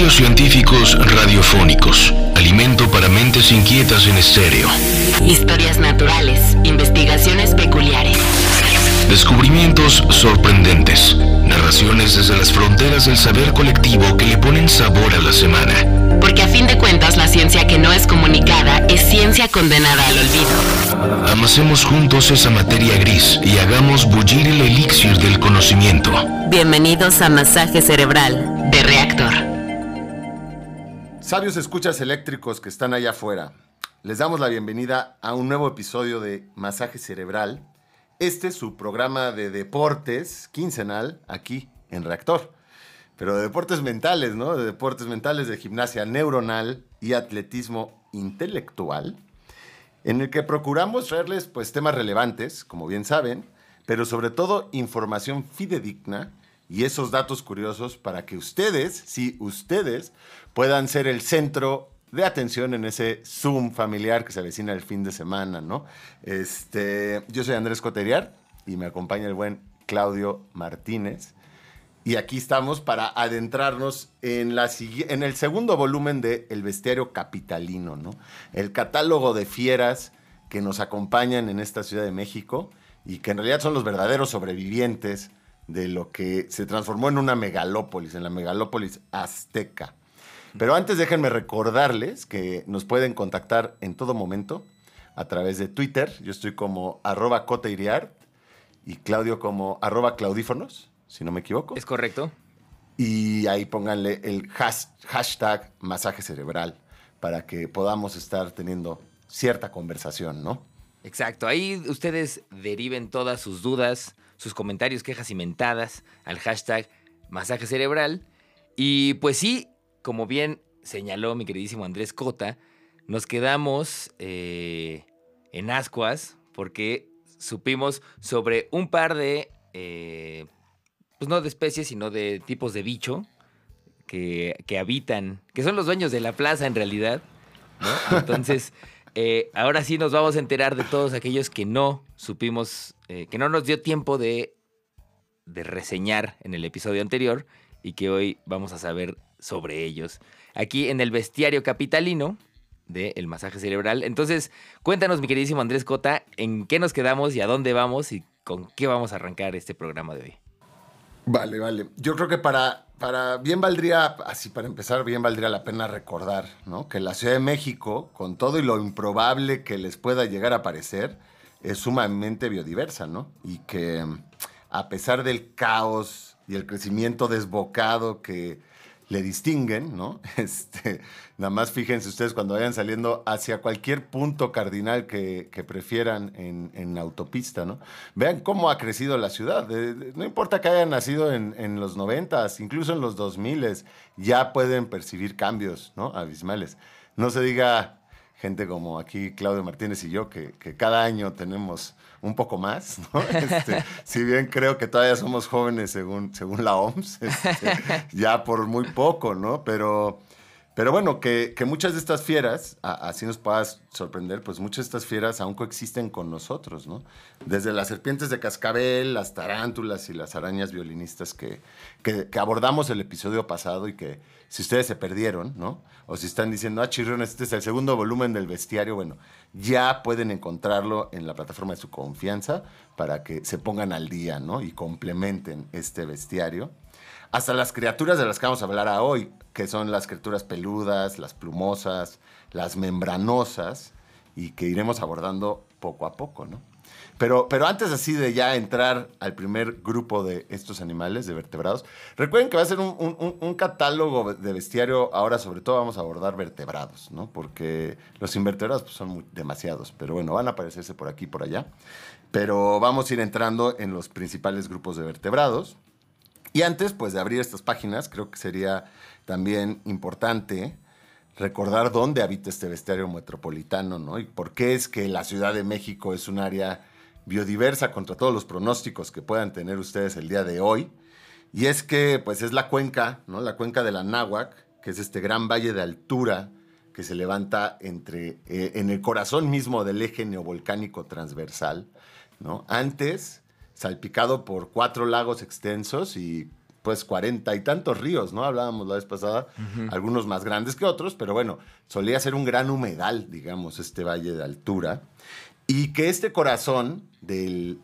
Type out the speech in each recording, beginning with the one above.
Misterios científicos radiofónicos. Alimento para mentes inquietas en estéreo. Historias naturales. Investigaciones peculiares. Descubrimientos sorprendentes. Narraciones desde las fronteras del saber colectivo que le ponen sabor a la semana. Porque a fin de cuentas la ciencia que no es comunicada es ciencia condenada al olvido. Amasemos juntos esa materia gris y hagamos bullir el elixir del conocimiento. Bienvenidos a Masaje Cerebral de Reactor. Sabios escuchas eléctricos que están allá afuera. Les damos la bienvenida a un nuevo episodio de Masaje Cerebral. Este es su programa de deportes quincenal aquí en Reactor. Pero de deportes mentales, ¿no? De deportes mentales de gimnasia neuronal y atletismo intelectual, en el que procuramos traerles pues temas relevantes, como bien saben, pero sobre todo información fidedigna y esos datos curiosos para que ustedes, sí, ustedes, puedan ser el centro de atención en ese Zoom familiar que se avecina el fin de semana, ¿no? Este, yo soy Andrés Coteriar y me acompaña el buen Claudio Martínez. Y aquí estamos para adentrarnos en, la, en el segundo volumen de El Bestiario Capitalino, ¿no? El catálogo de fieras que nos acompañan en esta Ciudad de México y que en realidad son los verdaderos sobrevivientes de lo que se transformó en una megalópolis, en la megalópolis azteca. Pero antes déjenme recordarles que nos pueden contactar en todo momento a través de Twitter. Yo estoy como arroba coteiriart y Claudio como arroba claudífonos, si no me equivoco. Es correcto. Y ahí pónganle el hashtag masaje cerebral para que podamos estar teniendo cierta conversación, ¿no? Exacto. Ahí ustedes deriven todas sus dudas, sus comentarios, quejas y mentadas al hashtag masaje cerebral. Y pues sí, como bien señaló mi queridísimo Andrés Cota, nos quedamos eh, en ascuas porque supimos sobre un par de, eh, pues no de especies, sino de tipos de bicho que, habitan, que son los dueños de la plaza en realidad. Entonces, eh, ahora sí nos vamos a enterar de todos aquellos que no supimos, que no nos dio tiempo de, de reseñar en el episodio anterior y que hoy vamos a saber sobre ellos. Aquí en el bestiario capitalino del masaje cerebral. Entonces, cuéntanos, mi queridísimo Andrés Cota, en qué nos quedamos y a dónde vamos y con qué vamos a arrancar este programa de hoy. Vale, vale. Yo creo que para, para bien valdría, así para empezar, bien valdría la pena recordar, ¿no? Que la Ciudad de México, con todo y lo improbable que les pueda llegar a parecer, es sumamente biodiversa, ¿no? Y que a pesar del caos y el crecimiento desbocado que le distinguen, ¿no? Este, nada más fíjense ustedes cuando vayan saliendo hacia cualquier punto cardinal que, prefieran en, autopista, ¿no? Vean cómo ha crecido la ciudad. no importa que hayan nacido en, los noventas, incluso en los 2000, ya pueden percibir cambios, ¿no? Abismales. No se diga gente como aquí Claudio Martínez y yo, que, cada año tenemos un poco más, ¿no? Este, si bien creo que todavía somos jóvenes según, según la OMS, este, ya por muy poco, ¿no? Pero, pero bueno, que, muchas de estas fieras, así nos puedas sorprender, pues muchas de estas fieras aún coexisten con nosotros, ¿no? Desde las serpientes de cascabel, las tarántulas y las arañas violinistas que abordamos el episodio pasado y que si ustedes se perdieron, ¿no? O si están diciendo, ah, chirrión, este es el segundo volumen del bestiario, bueno, ya pueden encontrarlo en la plataforma de su confianza para que se pongan al día, ¿no? Y complementen este bestiario. Hasta las criaturas de las que vamos a hablar hoy, que son las criaturas peludas, las plumosas, las membranosas, y que iremos abordando poco a poco, ¿no? Pero, pero antes así de ya entrar al primer grupo de estos animales, de vertebrados, recuerden que va a ser un, catálogo de bestiario, ahora sobre todo vamos a abordar vertebrados, ¿no? Porque los invertebrados pues, son demasiados, pero bueno, van a aparecerse por aquí y por allá. Pero vamos a ir entrando en los principales grupos de vertebrados. Y antes, pues, de abrir estas páginas, creo que sería también importante recordar dónde habita este bestiario metropolitano, ¿no? Y por qué es que la Ciudad de México es un área biodiversa contra todos los pronósticos que puedan tener ustedes el día de hoy. Y es que pues es la cuenca, ¿no? La cuenca de la Náhuac, que es este gran valle de altura que se levanta entre, eh, en el corazón mismo del eje neovolcánico transversal, ¿no? Antes salpicado por cuatro lagos extensos y pues cuarenta y tantos ríos, ¿no? Hablábamos la vez pasada, algunos más grandes que otros, pero bueno, solía ser un gran humedal, digamos, este valle de altura. Y que este corazón del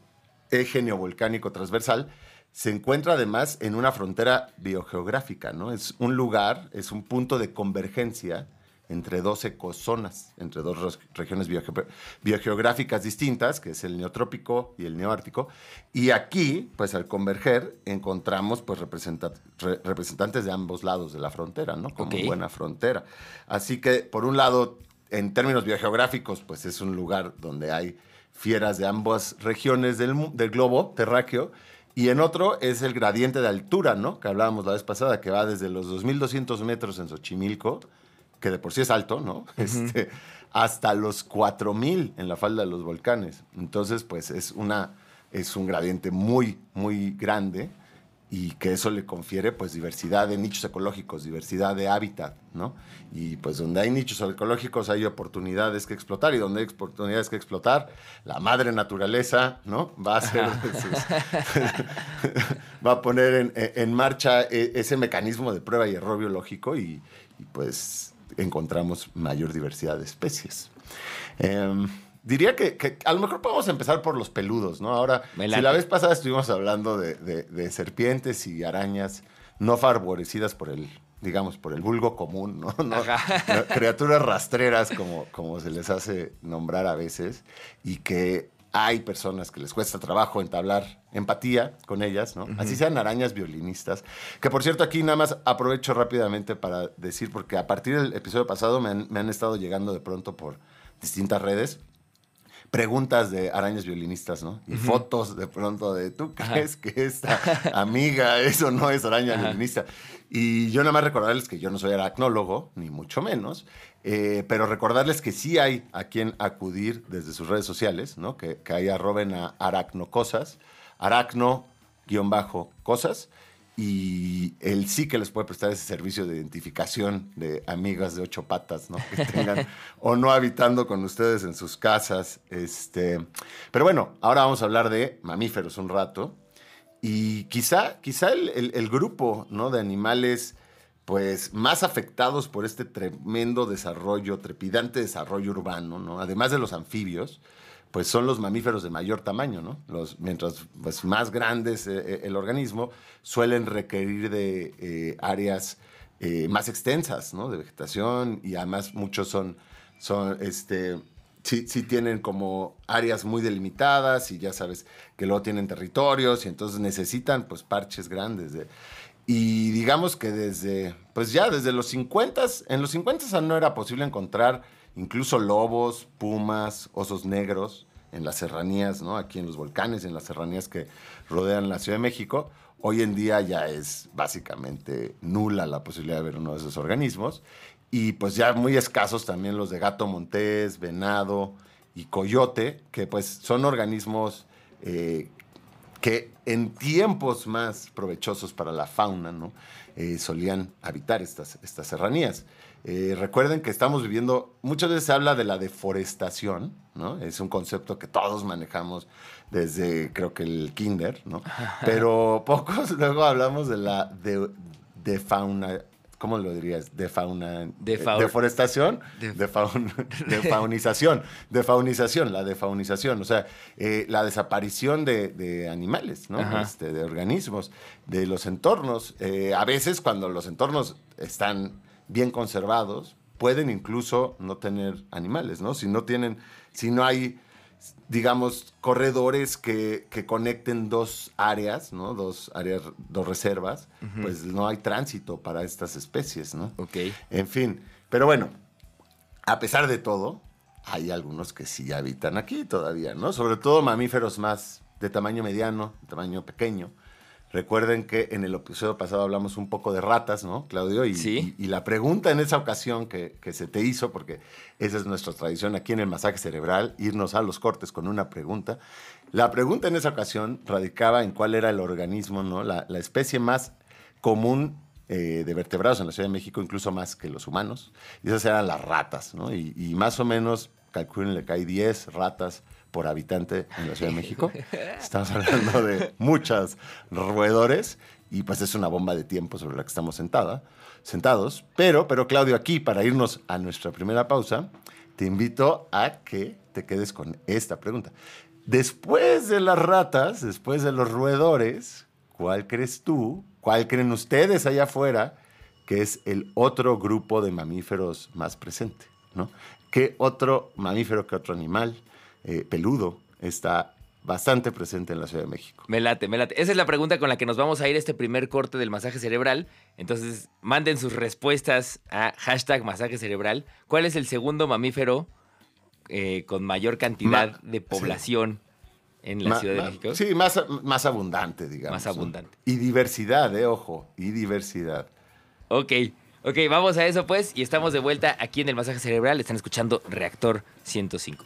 eje neovolcánico transversal se encuentra además en una frontera biogeográfica, ¿no? Es un lugar, es un punto de convergencia entre dos ecozonas, entre dos regiones bioge- biogeográficas distintas, que es el neotrópico y el neoártico. Y aquí, pues al converger, encontramos pues representa- re- representantes de ambos lados de la frontera, ¿no? Como Ok. buena frontera. Así que, por un lado, en términos biogeográficos, pues es un lugar donde hay fieras de ambas regiones del, del globo terráqueo. Y en otro es el gradiente de altura, ¿no? Que hablábamos la vez pasada, que va desde los 2.200 metros en Xochimilco, que de por sí es alto, ¿no? este, hasta los 4.000 en la falda de los volcanes. Entonces, pues es, una, es un gradiente muy, muy grande y que eso le confiere pues diversidad de nichos ecológicos, diversidad de hábitat, ¿no? Y pues donde hay nichos ecológicos hay oportunidades que explotar y donde hay oportunidades que explotar, la madre naturaleza, ¿no? Va a hacer sus- va a poner en, en marcha e- ese mecanismo de prueba y error biológico y, y, pues encontramos mayor diversidad de especies. Em, diría que, que a lo mejor podemos empezar por los peludos, ¿no? Ahora, si la vez pasada estuvimos hablando de, de- de serpientes y arañas no favorecidas por el, digamos, por el vulgo común, ¿no? No, criaturas rastreras, como, como se les hace nombrar a veces, y que hay personas que les cuesta trabajo entablar empatía con ellas, ¿no? Así sean arañas violinistas. Que por cierto, aquí nada más aprovecho rápidamente para decir, porque a partir del episodio pasado me han, me han estado llegando de pronto por distintas redes preguntas de arañas violinistas, ¿no? Y fotos de pronto de, ¿tú crees que esta amiga eso no es araña Ajá. violinista? Y yo nada más recordarles que yo no soy aracnólogo, ni mucho menos, eh, pero recordarles que sí hay a quien acudir desde sus redes sociales, ¿no? Que, que ahí arroben a aracnocosas, aracno-cosas, y él sí que les puede prestar ese servicio de identificación de amigas de ocho patas, ¿no? Que tengan o no habitando con ustedes en sus casas. Este. Pero bueno, ahora vamos a hablar de mamíferos un rato. Y quizá, quizá el, el- el grupo ¿no? de animales pues, más afectados por este tremendo desarrollo, trepidante desarrollo urbano, ¿no? además de los anfibios, pues son los mamíferos de mayor tamaño, ¿no? Los, mientras pues, más grandes eh, eh, el organismo, suelen requerir de eh, áreas más extensas, ¿no? De vegetación y además muchos son, son este, sí, sí tienen como áreas muy delimitadas y ya sabes que luego tienen territorios y entonces necesitan pues parches grandes. de- y digamos que desde, pues ya desde los 50, en los 50 no era posible encontrar incluso lobos, pumas, osos negros en las serranías, ¿no? Aquí en los volcanes, en las serranías que rodean la Ciudad de México. Hoy en día ya es básicamente nula la posibilidad de ver uno de esos organismos. Y pues ya muy escasos también los de gato montés, venado y coyote, que pues son organismos eh, que en tiempos más provechosos para la fauna, ¿no? Eh, solían habitar estas, estas serranías. Eh, recuerden que estamos viviendo, muchas veces se habla de la deforestación, ¿no? Es un concepto que todos manejamos desde, creo que el kinder, ¿no? Pero pocos luego hablamos de la de, de fauna, ¿cómo lo dirías? De fauna, Defau- deforestación, De- de, faun- de faunización, de faunización, la defaunización, o sea, eh, la desaparición de, de animales, ¿no? Este, de organismos, de los entornos. Eh, a veces cuando los entornos están bien conservados, pueden incluso no tener animales, ¿no? Si no tienen, si no hay, digamos, corredores que, que conecten dos áreas, ¿no? Dos áreas, dos reservas, pues no hay tránsito para estas especies, ¿no? Ok. En fin, pero bueno, a pesar de todo, hay algunos que sí habitan aquí todavía, ¿no? Sobre todo mamíferos más de tamaño mediano, de tamaño pequeño. Recuerden que en el episodio pasado hablamos un poco de ratas, ¿no, Claudio? Y, Sí. y- y la pregunta en esa ocasión que, que se te hizo, porque esa es nuestra tradición aquí en el masaje cerebral, irnos a los cortes con una pregunta. La pregunta en esa ocasión radicaba en cuál era el organismo, ¿no? La, la especie más común eh, de vertebrados en la Ciudad de México, incluso más que los humanos. Y esas eran las ratas, ¿no? Y, y más o menos, calculen que hay 10 ratas por habitante en la Ciudad de México. Estamos hablando de muchas roedores. y pues es una bomba de tiempo sobre la que estamos sentada, sentados. Pero, pero Claudio, aquí para irnos a nuestra primera pausa, te invito a que te quedes con esta pregunta. Después de las ratas, después de los roedores, ¿cuál crees tú, cuál creen ustedes allá afuera que es el otro grupo de mamíferos más presente? ¿no? ¿Qué otro mamífero, qué otro animal eh, peludo está bastante presente en la Ciudad de México? Me late, me late. Esa es la pregunta con la que nos vamos a ir este primer corte del masaje cerebral. Entonces, manden sus respuestas a hashtag masaje cerebral. ¿Cuál es el segundo mamífero eh, con mayor cantidad Ma- de población en la Ma- Ciudad de México? Sí, más, más abundante, digamos. Más ¿no? abundante. Y diversidad, eh, ojo, y diversidad. Ok, ok, vamos a eso pues. Y estamos de vuelta aquí en el masaje cerebral. Están escuchando Reactor 105.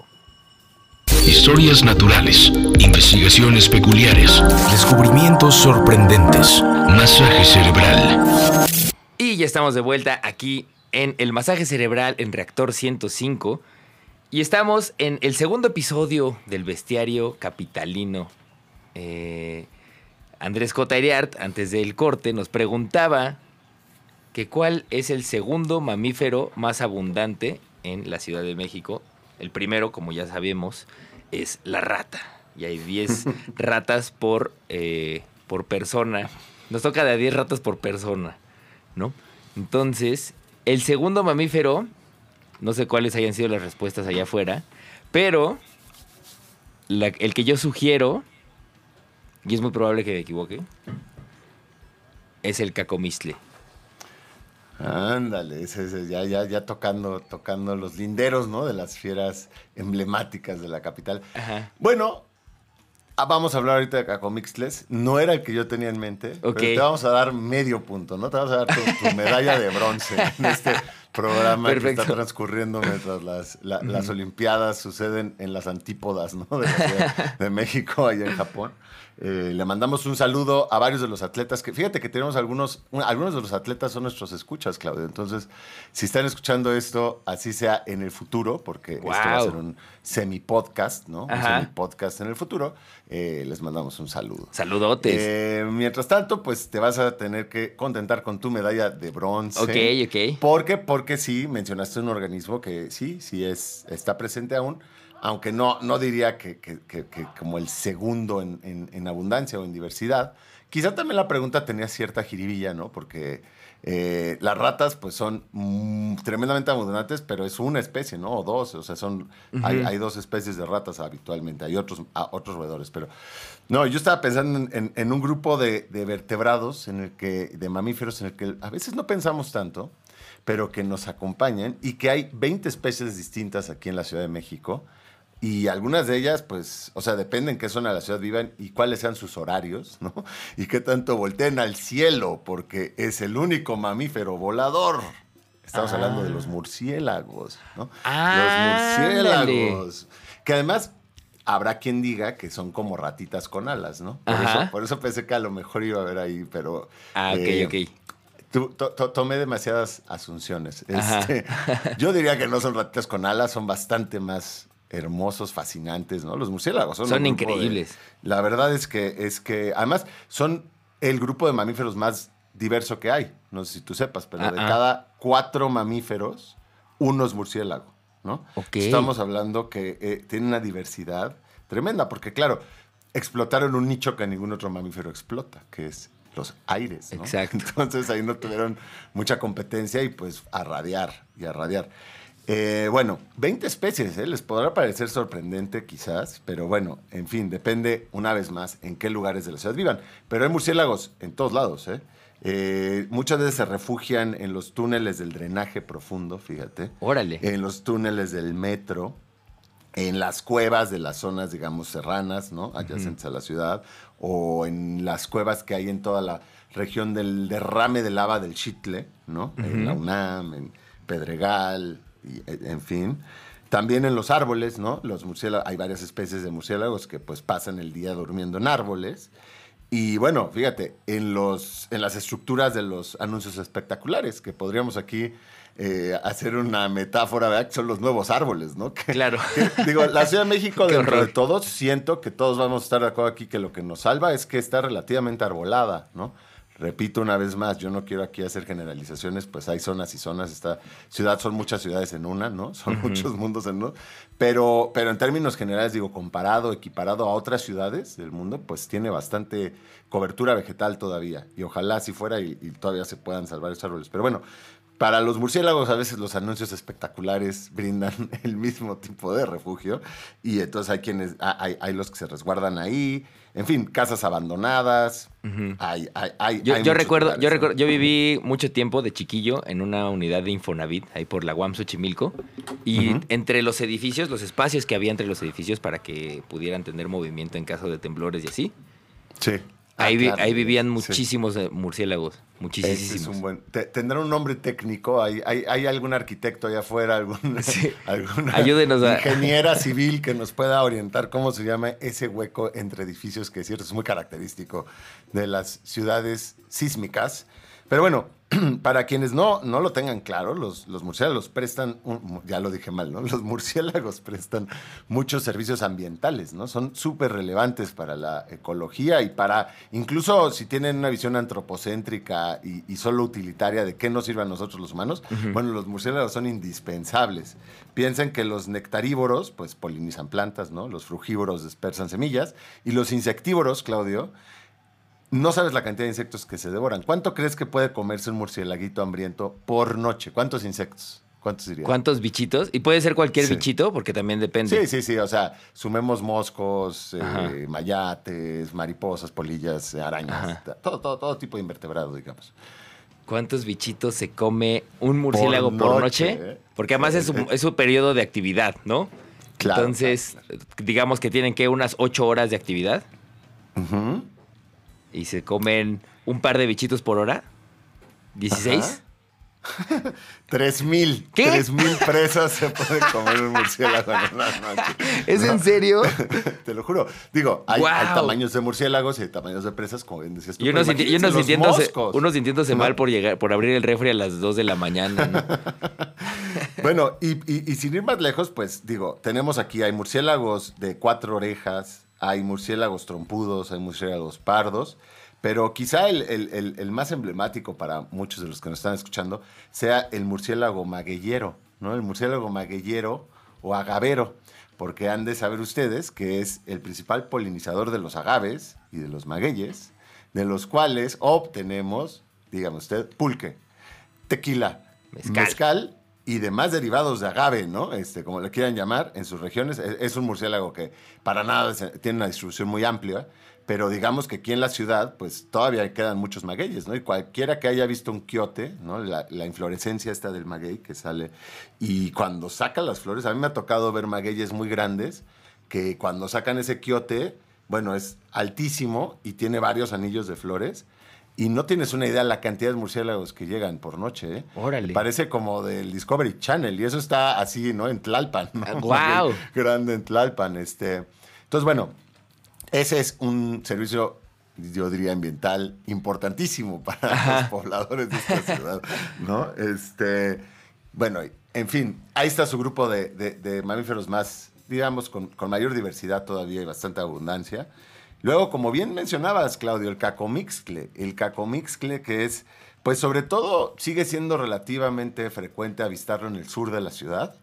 Historias naturales, investigaciones peculiares, descubrimientos sorprendentes, masaje cerebral. Y ya estamos de vuelta aquí en el masaje cerebral en Reactor 105. Y estamos en el segundo episodio del bestiario capitalino. Eh, Andrés J. Iriart, antes del corte, nos preguntaba que cuál es el segundo mamífero más abundante en la Ciudad de México. El primero, como ya sabemos, es la rata. Y hay 10 ratas por, eh, por persona. Nos toca de a 10 ratas por persona, ¿no? Entonces, el segundo mamífero, no sé cuáles hayan sido las respuestas allá afuera, pero la- el que yo sugiero, y es muy probable que me equivoque, es el cacomistle. Ándale, ya, ya, ya tocando, tocando los linderos, ¿no? De las fieras emblemáticas de la capital. Ajá. Bueno, ah, vamos a hablar ahorita de Cacomixtles. No era el que yo tenía en mente, pero te vamos a dar medio punto, ¿no? Te vamos a dar tu, tu medalla de bronce en este programa que está transcurriendo mientras las, la- las Olimpiadas suceden en las antípodas, ¿no? De la Ciudad de México, allá en Japón. Eh, le mandamos un saludo a varios de los atletas que, fíjate que tenemos algunos, un- algunos de los atletas son nuestros escuchas, Claudio. Entonces, si están escuchando esto, así sea en el futuro, porque esto va a ser un semi-podcast, ¿no? Un semi-podcast en el futuro, eh, les mandamos un saludo. Saludotes. Eh, mientras tanto, pues te vas a tener que contentar con tu medalla de bronce. ok, ok. ¿Por qué? Porque sí, mencionaste un organismo que sí, sí es, está presente aún, aunque no, no diría que, que- que- que como el segundo en, en- en abundancia o en diversidad. Quizá también la pregunta tenía cierta jiribilla, ¿no? Porque eh, las ratas pues son mm, tremendamente abundantes, pero es una especie, ¿no? O dos, o sea, son, hay, hay dos especies de ratas habitualmente, hay otros, ah, otros roedores, pero... No, yo estaba pensando en, en- en un grupo de, de vertebrados, en el que, de mamíferos, en el que a veces no pensamos tanto, pero que nos acompañan y que hay 20 especies distintas aquí en la Ciudad de México. Y algunas de ellas, pues, o sea, dependen qué zona de la ciudad vivan y cuáles sean sus horarios, ¿no? Y qué tanto volteen al cielo, porque es el único mamífero volador. Estamos Ah. hablando de los murciélagos, ¿no? Ah, los murciélagos. Que además habrá quien diga que son como ratitas con alas, ¿no? Por, eso, por eso pensé que a lo mejor iba a haber ahí, pero... Ah, ok, eh, ok. To- to- tomé demasiadas asunciones. Este, yo diría que no son ratitas con alas, son bastante más hermosos, fascinantes, ¿no? Los murciélagos son, Son de- increíbles. la verdad es que es que además son el grupo de mamíferos más diverso que hay. No sé si tú sepas, pero de Ah, ah. cada cuatro mamíferos, uno es murciélago, ¿no? Ok. Estamos hablando que eh, tiene una diversidad tremenda, porque claro, explotaron un nicho que ningún otro mamífero explota, que es los aires. ¿no? Exacto. Entonces ahí no tuvieron mucha competencia y pues a radiar y a radiar. Eh, bueno, 20 especies, ¿eh? les podrá parecer sorprendente quizás, pero bueno, en fin, depende una vez más en qué lugares de la ciudad vivan. Pero hay murciélagos en todos lados. ¿eh? Eh, muchas veces se refugian en los túneles del drenaje profundo, fíjate, Órale. en los túneles del metro, en las cuevas de las zonas, digamos, serranas, ¿no? Adyacentes a la ciudad, o en las cuevas que hay en toda la región del derrame de lava del Chitle, ¿no? En la UNAM, en Pedregal, y, eh, en fin. También en los árboles, ¿no? Los murciélagos, hay varias especies de murciélagos que pues pasan el día durmiendo en árboles. Y bueno, fíjate, en, los, en las estructuras de los anuncios espectaculares, que podríamos aquí eh, hacer una metáfora, ¿verdad? Que son los nuevos árboles, ¿no? Que- Claro. que, digo, la Ciudad de México, dentro de todos, siento que todos vamos a estar de acuerdo aquí que lo que nos salva es que está relativamente arbolada, ¿no? Repito una vez más, yo no quiero aquí hacer generalizaciones, pues hay zonas y zonas, esta ciudad son muchas ciudades en una, ¿no? Son muchos mundos en uno, pero, pero en términos generales, digo, comparado, equiparado a otras ciudades del mundo, pues tiene bastante cobertura vegetal todavía, y ojalá así fuera y, y todavía se puedan salvar esos árboles. Pero bueno, para los murciélagos a veces los anuncios espectaculares brindan el mismo tipo de refugio y entonces hay quienes, hay, hay los que se resguardan ahí, en fin, casas abandonadas, hay, hay, hay, Yo, recuerdo, lugares, yo ¿no? recuerdo, yo viví mucho tiempo de chiquillo en una unidad de Infonavit, ahí por la UAM Xochimilco, y entre los edificios, los espacios que había entre los edificios para que pudieran tener movimiento en caso de temblores y así, Sí. Ah, ahí, vi- claro, ahí vivían muchísimos eh, murciélagos, Ese muchísimos. es un buen. te- ¿Tendrá un nombre técnico? ¿Hay, hay, hay algún arquitecto allá afuera? Algún, Sí. ¿Alguna Ayúdenos a- ingeniera civil que nos pueda orientar cómo se llama ese hueco entre edificios que es cierto, es muy característico de las ciudades sísmicas? Pero bueno, para quienes no, no lo tengan claro, los, los murciélagos prestan, un- ya lo dije mal, ¿no? Los murciélagos prestan muchos servicios ambientales, ¿no? Son súper relevantes para la ecología y para, incluso si tienen una visión antropocéntrica y, y solo utilitaria de qué nos sirve a nosotros los humanos, bueno, los murciélagos son indispensables. Piensen que los nectarívoros, pues polinizan plantas, ¿no? Los frugívoros dispersan semillas y los insectívoros, Claudio, no sabes la cantidad de insectos que se devoran. ¿Cuánto crees que puede comerse un murciélaguito hambriento por noche? ¿Cuántos insectos? ¿Cuántos dirías? ¿Cuántos bichitos? Y puede ser cualquier Sí. bichito, porque también depende. Sí, sí, sí. O sea, sumemos moscos, eh, mayates, mariposas, polillas, eh, arañas, Ajá. todo, todo, todo tipo de invertebrado, digamos. ¿Cuántos bichitos se come un murciélago por, Por noche? noche. Porque además es su, es su periodo de actividad, ¿no? Claro, Entonces, digamos que tienen que unas ocho horas de actividad Ujú. Y se comen un par de bichitos por hora. ¿16? Ajá. Tres mil. ¿Qué? Tres mil presas se puede comer un murciélago en una noche. ¿Es en serio? Te lo juro. Digo, hay, tamaños de murciélagos y hay tamaños de presas, como bien decías tú. Y uno, sinti- y uno sintiéndose, uno sintiéndose ¿no? mal por llegar, por abrir el refri a las 2 de la mañana. ¿no? Bueno, y, y- y sin ir más lejos, pues digo, tenemos aquí, hay murciélagos de cuatro orejas, hay murciélagos trompudos, hay murciélagos pardos, pero quizá el, el- el- el más emblemático para muchos de los que nos están escuchando sea el murciélago magueyero, ¿no? El murciélago magueyero o agavero, porque han de saber ustedes que es el principal polinizador de los agaves y de los magueyes, de los cuales obtenemos, dígame usted, pulque, tequila, Mezcal. mezcal, y demás derivados de agave, ¿no? Este, como le quieran llamar, en sus regiones. Es, es un murciélago que para nada tiene una distribución muy amplia, pero digamos que aquí en la ciudad, pues todavía quedan muchos magueyes, ¿no? Y cualquiera que haya visto un quiote, ¿no? La, la inflorescencia esta del maguey que sale, y cuando saca las flores, a mí me ha tocado ver magueyes muy grandes, que cuando sacan ese quiote, bueno, es altísimo y tiene varios anillos de flores. Y no tienes una idea la cantidad de murciélagos que llegan por noche, ¿eh? Órale. Parece como del Discovery Channel y eso está así, ¿no? En Tlalpan, ¿no? Ah, guau. Grande en Tlalpan, este. Entonces, bueno, ese es un servicio, yo diría, ambiental importantísimo para los pobladores de esta ciudad, ¿no? Este, bueno, en fin, ahí está su grupo de, de- de mamíferos más, digamos, con, con mayor diversidad todavía y bastante abundancia. Luego, como bien mencionabas, Claudio, el cacomixcle. El cacomixcle que es, pues sobre todo, sigue siendo relativamente frecuente avistarlo en el sur de la ciudad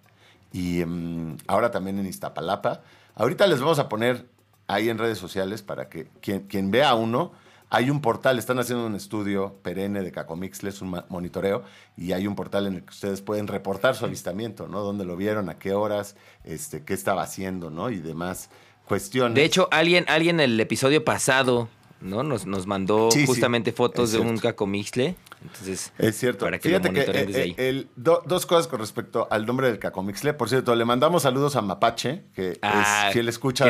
y mm, ahora también en Iztapalapa. Ahorita les vamos a poner ahí en redes sociales para que quien, quien vea uno, hay un portal, están haciendo un estudio perenne de Cacomixle, es un monitoreo, y hay un portal en el que ustedes pueden reportar su avistamiento, ¿no? Dónde lo vieron, a qué horas, este, qué estaba haciendo, ¿no? Y demás cuestiones. De hecho, alguien, alguien en el episodio pasado, ¿no? Nos, nos mandó Sí, sí, justamente fotos de un cacomixle. Entonces, Es cierto. Para que Fíjate lo que eh, desde eh, ahí. el- do- dos cosas con respecto al nombre del Cacomixle. Por cierto, le mandamos saludos a Mapache, que Ah, es fiel escucha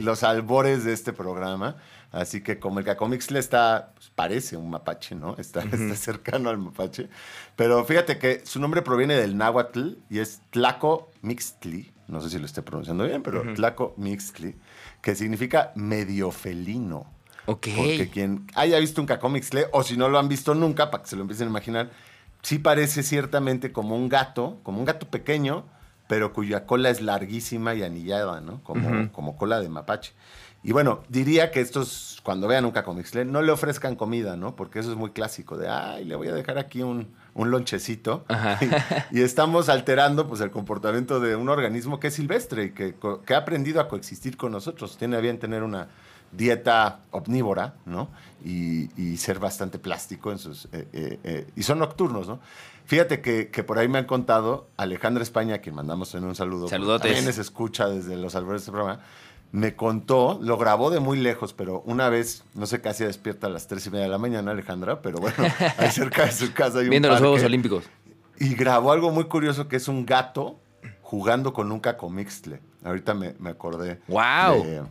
los albores de este programa. Así que como el Cacomixle está, pues, parece un mapache, ¿no? Está, está cercano al mapache. Pero fíjate que su nombre proviene del náhuatl y es Tlaco Mixtli. No sé si lo esté pronunciando bien, pero Tlaco Mixtli, que significa medio felino. ok. Porque quien haya visto un cacomixle, o si no lo han visto nunca, para que se lo empiecen a imaginar, sí parece ciertamente como un gato, como un gato pequeño, pero cuya cola es larguísima y anillada, ¿no? Como, como cola de mapache. Y bueno, diría que estos, cuando vean un cacomixle, no le ofrezcan comida, ¿no? Porque eso es muy clásico, de, ay, le voy a dejar aquí un, un lonchecito. Y, y estamos alterando pues, el comportamiento de un organismo que es silvestre y que, que ha aprendido a coexistir con nosotros. Tiene bien tener una dieta omnívora, ¿no? Y, y ser bastante plástico en sus... eh, eh, eh, y son nocturnos, ¿no? Fíjate que, que por ahí me han contado Alejandra España, a quien mandamos en un saludo. Saludotes. También les escucha desde los albores de este programa. Me contó, lo grabó de muy lejos, pero una vez, no sé, casi despierta a las tres y media de la mañana, Alejandra, pero bueno, ahí cerca de su casa hay un Viendo los Juegos. Olímpicos. Y grabó algo muy curioso que es un gato jugando con un cacomixtle. Ahorita me, me acordé. De-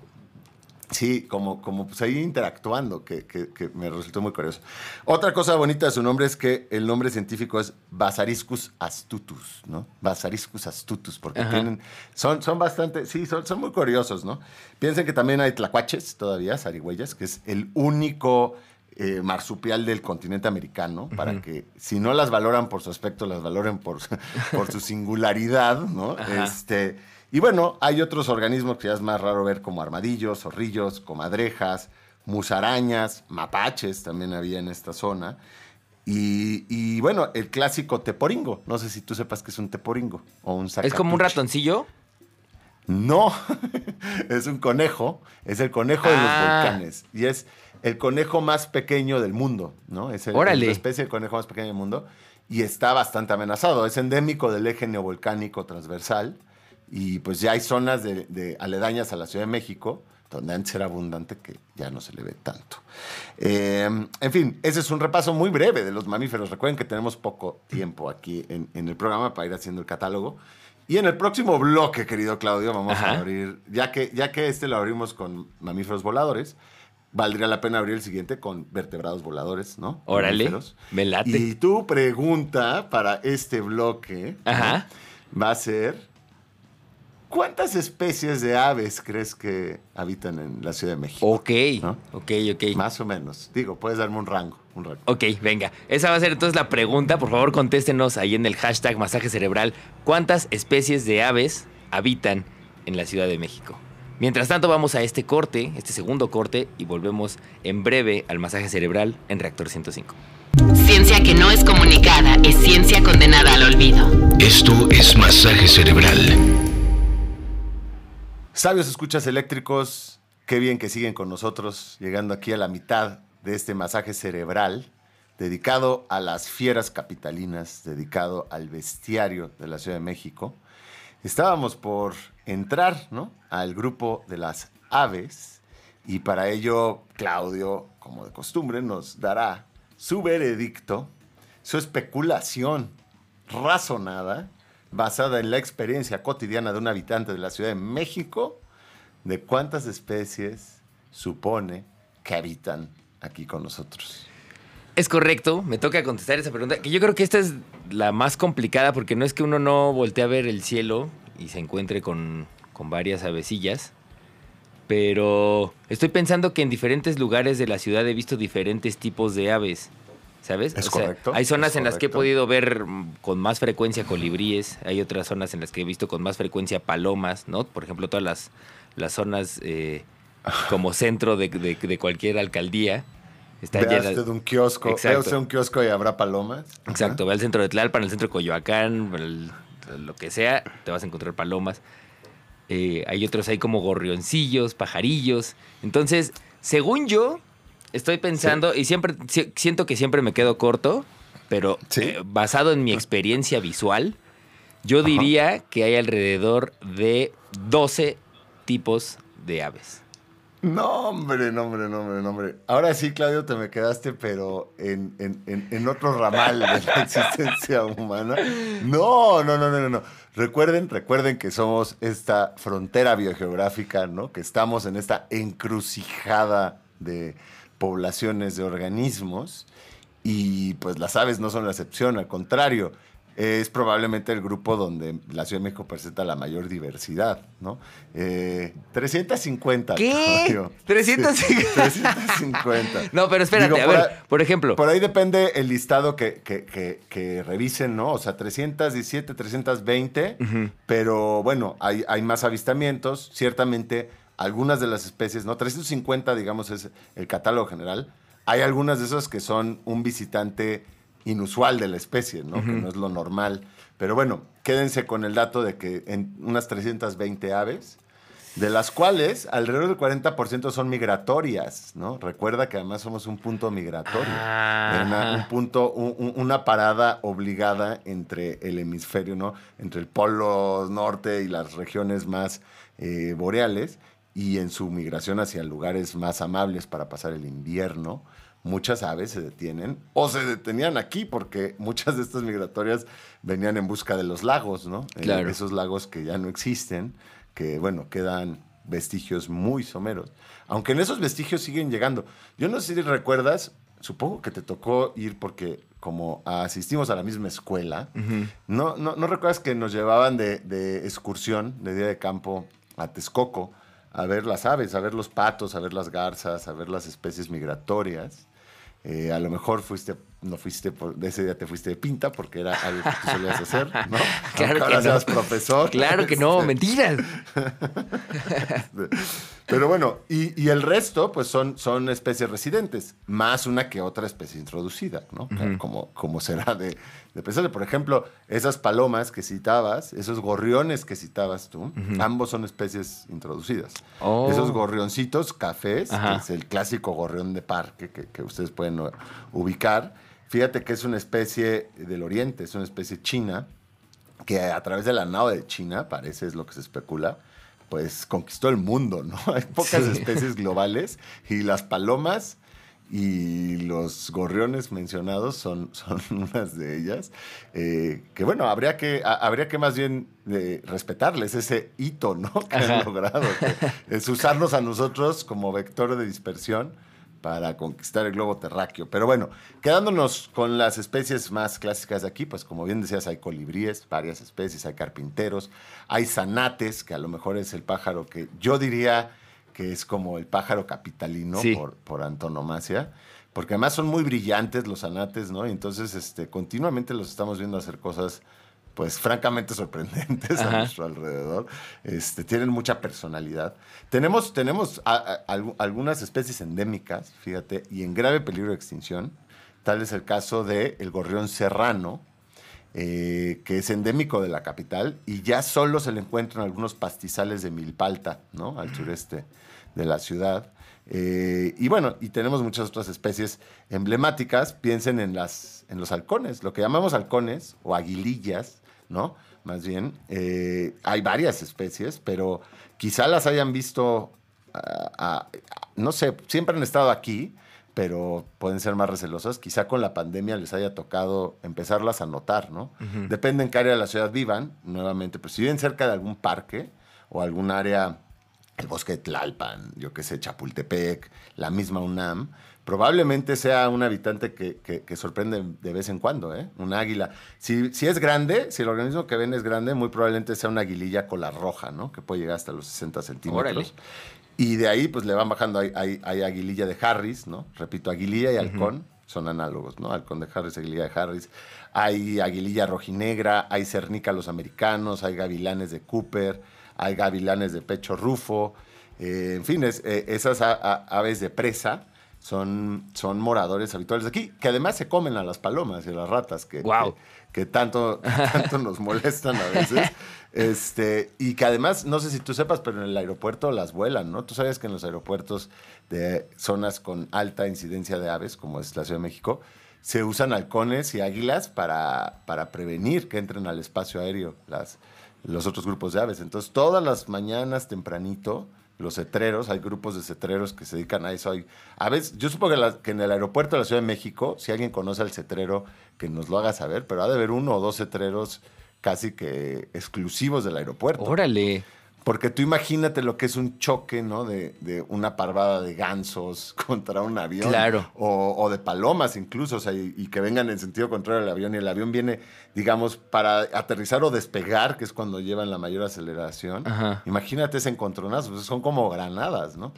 Sí, como, como pues ahí interactuando, que, que- que me resultó muy curioso. Otra cosa bonita de su nombre es que el nombre científico es Basariscus astutus, ¿no? Basariscus astutus, porque Ajá. tienen, son, son bastante, sí, son, son muy curiosos, ¿no? Piensen que también hay tlacuaches todavía, zarigüeyas, que es el único eh, marsupial del continente americano, para que si no las valoran por su aspecto, las valoren por, por su singularidad, ¿no? Ajá. Este, y bueno, hay otros organismos que ya es más raro ver como armadillos, zorrillos, comadrejas, musarañas, mapaches también había en esta zona. Y, y, bueno, el clásico teporingo. No sé si tú sepas que es un teporingo o un ¿Es como un sacapuche. ratoncillo? No, es un conejo, es el conejo de los Ah. volcanes y es el conejo más pequeño del mundo, ¿no? Es el, Órale. la especie de conejo más pequeño del mundo y está bastante amenazado. Es endémico del eje neovolcánico transversal y pues ya hay zonas de, de aledañas a la Ciudad de México donde antes era abundante que ya no se le ve tanto. Eh, en fin, ese es un repaso muy breve de los mamíferos. Recuerden que tenemos poco tiempo aquí en, en el programa para ir haciendo el catálogo. Y en el próximo bloque, querido Claudio, vamos Ajá. a abrir, ya que, ya que este lo abrimos con mamíferos voladores, valdría la pena abrir el siguiente con vertebrados voladores, ¿no? Órale, Mamíferos. me late. Y tu pregunta para este bloque va a ser, ¿cuántas especies de aves crees que habitan en la Ciudad de México? Ok, ¿No? ok, ok. Más o menos. Digo, puedes darme un rango. Un rango. Ok, venga. Esa va a ser entonces la pregunta. Por favor, contéstenos ahí en el hashtag masaje cerebral. ¿Cuántas especies de aves habitan en la Ciudad de México? Mientras tanto, vamos a este corte, este segundo corte, y volvemos en breve al masaje cerebral en Reactor 105. Ciencia que no es comunicada es ciencia condenada al olvido. Esto es masaje cerebral. Sabios escuchas eléctricos, qué bien que siguen con nosotros, llegando aquí a la mitad de este masaje cerebral dedicado a las fieras capitalinas, dedicado al bestiario de la Ciudad de México. Estábamos por entrar ¿no? al grupo de las aves y para ello Claudio, como de costumbre, nos dará su veredicto, su especulación razonada, basada en la experiencia cotidiana de un habitante de la Ciudad de México, de cuántas especies supone que habitan aquí con nosotros. Es correcto, me toca contestar esa pregunta, que yo creo que esta es la más complicada porque no es que uno no voltee a ver el cielo y se encuentre con, con varias avecillas, pero estoy pensando que en diferentes lugares de la ciudad he visto diferentes tipos de aves, ¿sabes? Es correcto, Hay zonas en las que he podido ver con más frecuencia colibríes, hay otras zonas en las que he visto con más frecuencia palomas, ¿no? Por ejemplo, todas las, las zonas eh, como centro de, de- de cualquier alcaldía. Están Vea llenas- usted un kiosco, Exacto. usted un kiosco y habrá palomas. Exacto, ve al centro de Tlalpan, al centro de Coyoacán, el- lo que sea, te vas a encontrar palomas. Eh, hay otros ahí como gorrioncillos, pajarillos. Entonces, según yo, estoy pensando, y siempre si- siento que siempre me quedo corto, pero Sí. eh, basado en mi experiencia visual, yo diría que hay alrededor de 12 tipos de aves. No, hombre, no, hombre, no, hombre, no, hombre. Ahora sí, Claudio, te me quedaste, pero en, en- en- en otro ramal de la existencia humana. No, no, no, no, no. Recuerden, recuerden que somos esta frontera biogeográfica, ¿no? Que estamos en esta encrucijada de poblaciones de organismos y pues las aves no son la excepción, al contrario. Es probablemente el grupo donde la Ciudad de México presenta la mayor diversidad, ¿no? Eh, 350. ¿Qué? Claudio. 350. Sí, 350. No, pero espérate, Digo, a por ver, por ejemplo. Por ahí depende el listado que, que- que- que revisen, ¿no? O sea, 317, 320, Ujú. pero bueno, hay, hay más avistamientos. Ciertamente algunas de las especies, ¿no? 350, digamos, es el catálogo general. Hay algunas de esas que son un visitante inusual de la especie, ¿no? Que no es lo normal. Pero bueno, quédense con el dato de que en unas 320 aves, de las cuales alrededor del 40% son migratorias, ¿no? Recuerda que además somos un punto migratorio, Ah, una, un punto, un- un- una parada obligada entre el hemisferio, ¿no? Entre el polo norte y las regiones más eh, boreales y en su migración hacia lugares más amables para pasar el invierno. Muchas aves se detienen o se detenían aquí porque muchas de estas migratorias venían en busca de los lagos, ¿no? Eh, Claro. esos lagos que ya no existen, que bueno, quedan vestigios muy someros. Aunque en esos vestigios siguen llegando. Yo no sé si recuerdas, supongo que te tocó ir porque como asistimos a la misma escuela, no, no, ¿no recuerdas que nos llevaban de, de excursión, de día de campo, a Texcoco, a ver las aves, a ver los patos, a ver las garzas, a ver las especies migratorias? Eh, a lo mejor fuiste, no fuiste, por, de ese día te fuiste de pinta porque era algo que tú solías hacer, ¿no? Claro Aunque que ahora no. seas profesor. Claro que no, Este, mentiras. Pero bueno, y, y el resto, pues son, son especies residentes, más una que otra especie introducida, ¿no? como, como será de, de pensarle. Por ejemplo, esas palomas que citabas, esos gorriones que citabas tú, ambos son especies introducidas. Oh. Esos gorrioncitos cafés, Ajá. que es el clásico gorrión de parque que, que ustedes pueden uh, ubicar, fíjate que es una especie del oriente, es una especie china, que a través de la nao de China, parece es lo que se especula, pues conquistó el mundo, ¿no? Hay pocas Sí. especies globales y las palomas y los gorriones mencionados son, son unas de ellas, eh, que bueno, habría que, a- habría que más bien eh, respetarles ese hito, ¿no? Que Ajá. han logrado, que es usarnos a nosotros como vector de dispersión para conquistar el globo terráqueo. Pero bueno, quedándonos con las especies más clásicas de aquí, pues como bien decías, hay colibríes, varias especies, hay carpinteros, hay zanates, que a lo mejor es el pájaro que yo diría que es como el pájaro capitalino Sí. por, por antonomasia, porque además son muy brillantes los zanates, ¿no? Y entonces este, continuamente los estamos viendo hacer cosas pues francamente sorprendentes Ajá. a nuestro alrededor. Este, tienen mucha personalidad. Tenemos, tenemos a- a- algu- algunas especies endémicas, fíjate, y en grave peligro de extinción. Tal es el caso del el gorrión serrano, eh, que es endémico de la capital y ya solo se le encuentran algunos pastizales de milpalta, ¿no? Al sureste de la ciudad. Eh, y bueno, y tenemos muchas otras especies emblemáticas. Piensen en, las, en los halcones, lo que llamamos halcones o aguilillas, ¿no? Más bien, eh, hay varias especies, pero quizá las hayan visto, ah, ah, no sé, siempre han estado aquí, pero pueden ser más recelosas. Quizá con la pandemia les haya tocado empezarlas a notar, ¿no? Depende en qué área de la ciudad vivan, nuevamente, pero si viven cerca de algún parque o algún área, el bosque de Tlalpan, yo qué sé, Chapultepec, la misma UNAM, probablemente sea un habitante que, que- que sorprende de vez en cuando, ¿eh? Un águila. Si, si es grande, si el organismo que ven es grande, muy probablemente sea una aguililla cola roja, ¿no? Que puede llegar hasta los 60 centímetros. Órale. Y de ahí, pues le van bajando. Hay, hay- hay aguililla de Harris, ¿no? Repito, aguililla y halcón son análogos, ¿no? Halcón de Harris, aguililla de Harris. Hay aguililla rojinegra, hay cernícalos americanos, hay gavilanes de Cooper, hay gavilanes de pecho rufo. eh, en fin, es- eh, esas a- a- aves de presa son, son moradores habituales de aquí, que además se comen a las palomas y a las ratas, que, Guau. que, que tanto, que tanto nos molestan a veces. Este, y que además, no sé si tú sepas, pero en el aeropuerto las vuelan, ¿no? Tú sabes que en los aeropuertos de zonas con alta incidencia de aves, como es la Ciudad de México, se usan halcones y águilas para, para prevenir que entren al espacio aéreo las, los otros grupos de aves. Entonces, todas las mañanas tempranito, los cetreros, hay grupos de cetreros que se dedican a eso. Hay aves, yo supongo que en el aeropuerto de la Ciudad de México, si alguien conoce al cetrero, que nos lo haga saber, pero ha de haber uno o dos cetreros casi que exclusivos del aeropuerto. Órale. Porque tú imagínate lo que es un choque, ¿no? De, de una parvada de gansos contra un avión. Claro. O, o de palomas incluso, o sea, y, y que vengan en sentido contrario al avión. Y el avión viene, digamos, para aterrizar o despegar, que es cuando llevan la mayor aceleración. Ajá. Imagínate ese encontronazo, pues son como granadas, ¿no?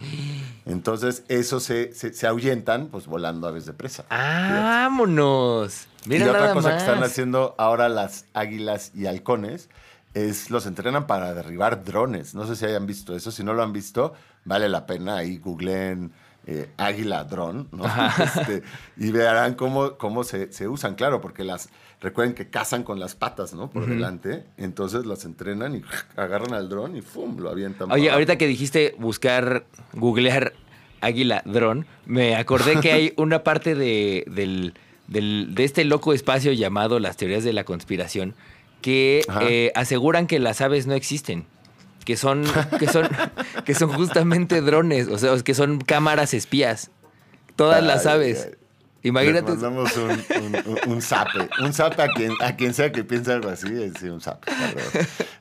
Entonces, eso se, se, se ahuyentan, pues volando aves de presa. ¡Vámonos! Mira y otra nada cosa más. que están haciendo ahora las águilas y halcones es los entrenan para derribar drones. No sé si hayan visto eso. Si no lo han visto, vale la pena ahí googleen eh, águila dron, ¿no? Este, y verán cómo, cómo se, se usan, claro, porque las recuerden que cazan con las patas, ¿no? Por delante. Entonces los entrenan y agarran al dron y ¡fum! lo avientan. Oye, ahorita que dijiste buscar, googlear águila dron, me acordé que hay una parte de, del, del- de este loco espacio llamado las teorías de la conspiración que eh, aseguran que las aves no existen. Que son, que son, que son justamente drones, o sea, que son cámaras espías. Todas las aves. Imagínate. Les mandamos un, un, un- un zape. Un zape a quien, a quien sea que piense algo así. es un zape.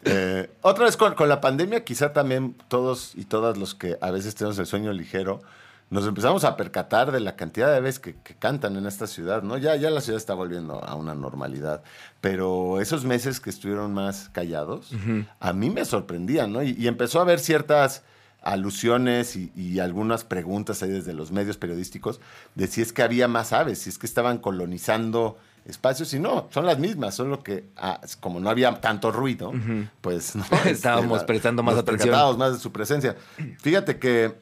Eh, otra vez con, con la pandemia, quizá también todos y todas los que a veces tenemos el sueño ligero, nos empezamos a percatar de la cantidad de aves que, que cantan en esta ciudad, ¿no? Ya, ya la ciudad está volviendo a una normalidad, pero esos meses que estuvieron más callados, a mí me sorprendían, ¿no? Y, y empezó a haber ciertas alusiones y, y algunas preguntas ahí desde los medios periodísticos de si es que había más aves, si es que estaban colonizando espacios y no, son las mismas, solo que ah, como no había tanto ruido, pues no, Estábamos la- prestando más nos atención. más de su presencia. Fíjate que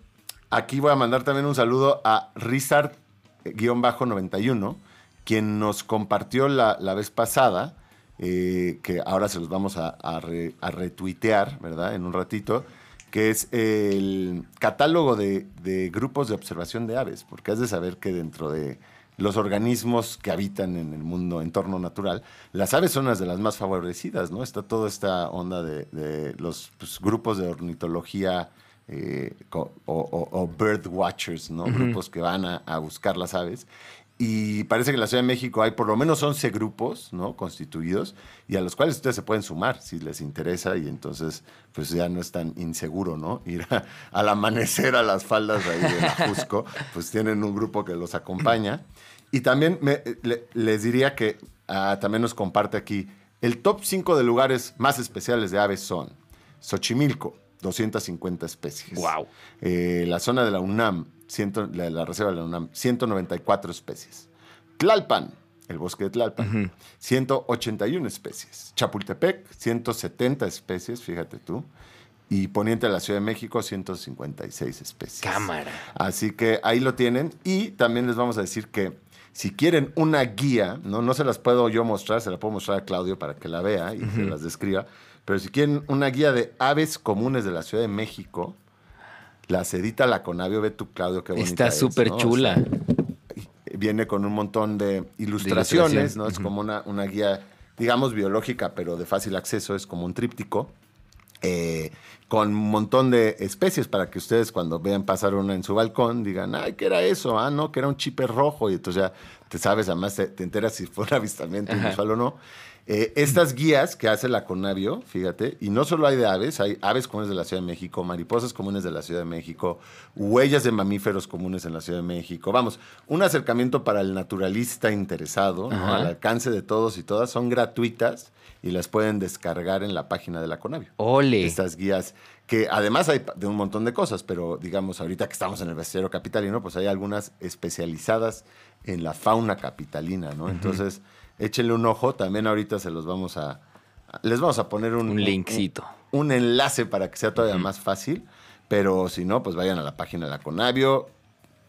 aquí voy a mandar también un saludo a Rizard-91, quien nos compartió la, la vez pasada, eh, que ahora se los vamos a, a re- a retuitear, ¿verdad? En un ratito, que es el catálogo de, de grupos de observación de aves, porque has de saber que dentro de los organismos que habitan en el mundo, entorno natural, las aves son las de las más favorecidas, ¿no? Está toda esta onda de, de los pues, grupos de ornitología eh, o, o- o bird watchers, ¿no? Grupos que van a, a buscar las aves. Y parece que en la Ciudad de México hay por lo menos 11 grupos, ¿no? Constituidos y a los cuales ustedes se pueden sumar si les interesa y entonces pues ya no es tan inseguro, ¿no? Ir a- al amanecer a las faldas de ahí de la Jusco, pues tienen un grupo que los acompaña. Y también me- le- les diría que ah, también nos comparte aquí el top 5 de lugares más especiales de aves son Xochimilco, 250 especies. Guau. Eh, la zona de la UNAM, ciento- la, la reserva de la UNAM, 194 especies. Tlalpan, el bosque de Tlalpan, 181 especies. Chapultepec, 170 especies, fíjate tú. Y poniente de la Ciudad de México, 156 especies. Cámara. Así que ahí lo tienen. Y también les vamos a decir que si quieren una guía, no, no se las puedo yo mostrar, se la puedo mostrar a Claudio para que la vea y se las describa. Pero si quieren una guía de aves comunes de la Ciudad de México, las edita la Conavio. Ve tú, Claudio, qué bonita Está es, súper chula. sea, viene con un montón de ilustraciones, ilustración, ¿no? Es como una, una guía, digamos, biológica, pero de fácil acceso, es como un tríptico. eh, con un montón de especies para que ustedes cuando vean pasar una en su balcón digan, ay, ¿qué era eso? Ah, no, que era un chipe rojo. Y entonces ya te sabes, además te, te enteras si fue un avistamiento Ajá. inusual o no. Eh, estas guías que hace la Conavio, fíjate, y no solo hay de aves, hay aves comunes de la Ciudad de México, mariposas comunes de la Ciudad de México, huellas de mamíferos comunes en la Ciudad de México. Vamos, un acercamiento para el naturalista interesado, ¿no? Al alcance de todos y todas, son gratuitas y las pueden descargar en la página de la Conavio. Ole. Estas guías que además hay de un montón de cosas, pero digamos ahorita que estamos en el bestiario capitalino, pues hay algunas especializadas en la fauna capitalina, ¿no? Entonces, échenle un ojo, también ahorita se los vamos a les vamos a poner un, Un linkcito. un, un enlace para que sea todavía más fácil, pero si no, pues vayan a la página de la Conavio,